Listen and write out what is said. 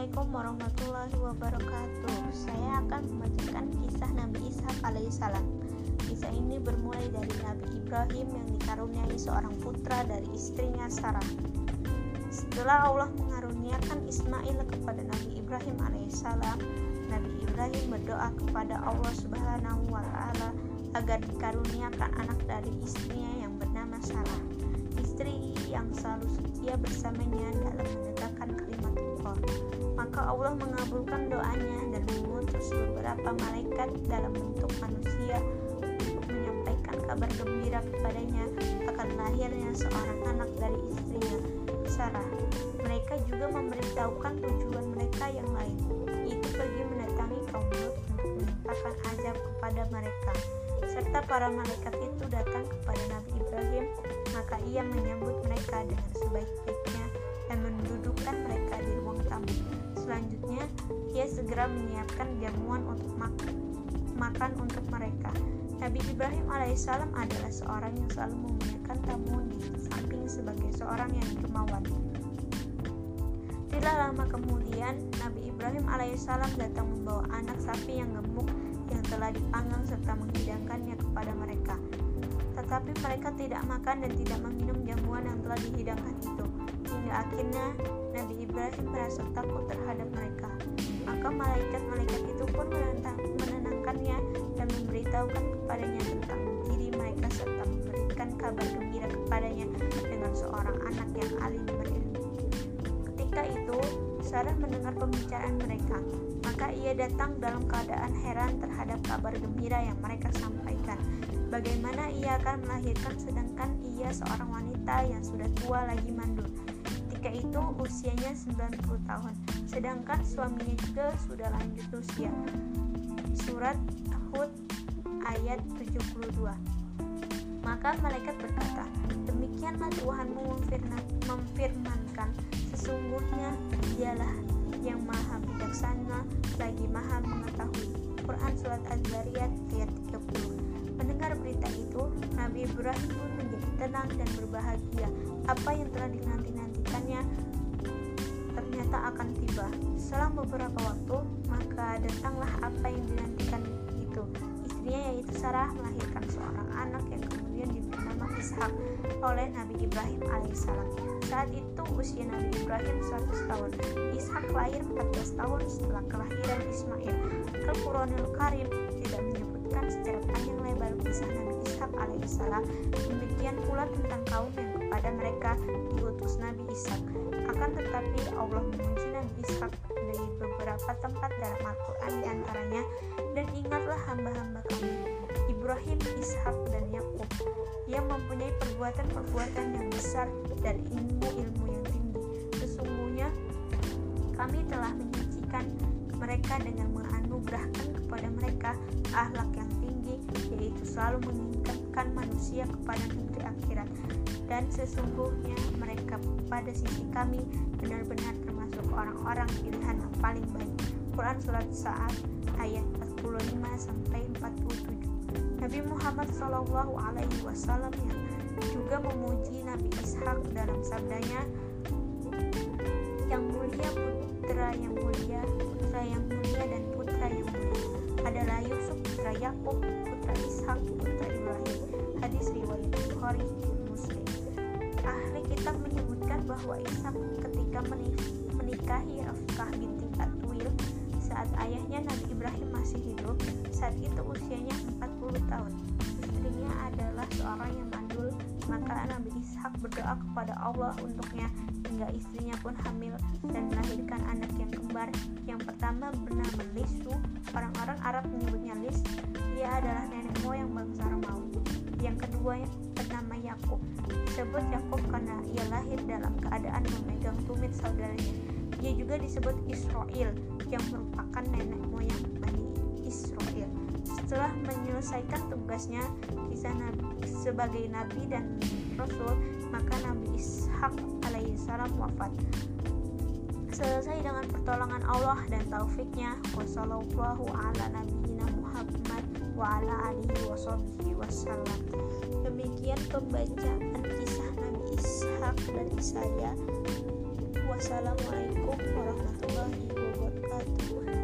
Assalamualaikum warahmatullahi wabarakatuh. Saya akan membacakan kisah Nabi Ishak alaihissalam. Kisah ini bermulai dari Nabi Ibrahim yang dikaruniai seorang putra dari istrinya Sarah. Setelah Allah mengaruniakan Ismail kepada Nabi Ibrahim alaihissalam, Nabi Ibrahim berdoa kepada Allah Subhanahu wa taala agar dikaruniakan anak dari istrinya yang bernama Sarah, istri yang selalu setia bersamanya dalam menegakkan kalimat Allah. Maka Allah mengabulkan doanya dan mengutus beberapa malaikat dalam bentuk manusia untuk menyampaikan kabar gembira kepadanya akan lahirnya seorang anak dari istrinya, Sarah. Mereka juga memberitahukan tujuan mereka yang lain, yaitu pergi mendatangi kaum Lut untuk menimpakan azab kepada mereka serta para malaikat itu datang kepada Nabi Ibrahim, maka ia menyambut mereka dengan sebaik-baiknya dan mendudukkan mereka di ruang tamu. Selanjutnya, ia segera menyiapkan jamuan untuk makan, makan untuk mereka. Nabi Ibrahim alaihissalam adalah seorang yang selalu memuliakan tamu di samping sebagai seorang yang dermawan. Tidak lama kemudian, Nabi Ibrahim alaihissalam datang membawa anak sapi yang gemuk yang telah dipanggang serta menghidangkannya kepada mereka. Tetapi mereka tidak makan dan tidak meminum jamuan yang telah dihidangkan itu. Hingga akhirnya Nabi Ibrahim merasa takut terhadap mereka. Maka malaikat-malaikat itu pun menenangkannya dan memberitahukan kepadanya tentang diri mereka serta memberikan kabar gembira kepadanya dengan seorang anak yang alim berilmu. Ketika itu, Sarah mendengar pembicaraan mereka, maka ia datang dalam keadaan heran terhadap kabar gembira yang mereka sampaikan. Bagaimana ia akan melahirkan sedangkan ia seorang wanita yang sudah tua lagi mandul. Ketika itu usianya 90 tahun, sedangkan suaminya juga sudah lanjut usia. Surat Hud ayat 72. Maka malaikat berkata, Demikianlah Tuhanmu memfirmankan, sesungguhnya dialah yang maha bijaksana lagi maha mengetahui. Quran Surat Az-Zariyat ayat 30 Mendengar berita itu, Nabi Ibrahim pun menjadi tenang dan berbahagia. Apa yang telah dinanti-nantikannya ternyata akan tiba. Selang beberapa waktu, maka datanglah apa yang dinantikan itu. Istrinya yaitu Sarah melahirkan seorang anak yang kemudian diberi nama Ishak oleh Nabi Ibrahim alaihissalam. Saat itu usia Nabi Ibrahim 100 tahun. Ishak lahir 14 tahun setelah kelahiran Ismail. Al-Quranul Karim Ishak alaihissalam. Demikian pula tentang kaum yang kepada mereka diutus Nabi Ishak. Akan tetapi Allah memuji Nabi Ishak dari beberapa tempat dalam Al-Quran di antaranya dan ingatlah hamba-hamba kami Ibrahim, Ishak, dan Yakub yang mempunyai perbuatan-perbuatan yang besar dan ilmu-ilmu yang tinggi. Sesungguhnya kami telah menyucikan mereka dengan menganugerahkan kepada mereka akhlak yang tinggi, yaitu selalu mengingatkan manusia kepada negeri akhirat. Dan sesungguhnya mereka pada sisi kami benar-benar termasuk orang-orang pilihan yang paling baik. Quran Surat Sa'ad ayat 45 sampai 47. Nabi Muhammad Shallallahu Alaihi Wasallam yang juga memuji Nabi Ishak dalam sabdanya yang mulia putra yang mulia putra yang mulia dan putra yang mulia adalah Yusuf putra Yakub putra Ishak putra Muslim. Ahli kitab menyebutkan bahwa Ishak ketika menikahi Rafkah binti Atwil saat ayahnya Nabi Ibrahim masih hidup saat itu usianya 40 tahun. Istrinya adalah seorang yang mandul maka Nabi Ishak berdoa kepada Allah untuknya hingga istrinya pun hamil dan melahirkan anak yang kembar. Yang pertama bernama Lisu orang-orang Arab menyebutnya Lis. Dia adalah nenek moyang bangsa Romawi. Yang kedua Yakub disebut Yakub karena ia lahir dalam keadaan memegang tumit saudaranya ia juga disebut Israel yang merupakan nenek moyang Bani Israel. Setelah menyelesaikan tugasnya kisah nabi, sebagai nabi dan rasul, maka Nabi Ishak alaihissalam wafat. Selesai dengan pertolongan Allah dan taufiknya, wassallallahu ala nabiyina Muhammad wa ala alihi wasallam. Demikian pembacaan kisah Nabi Ishak dari saya. Wassalamualaikum warahmatullahi wabarakatuh.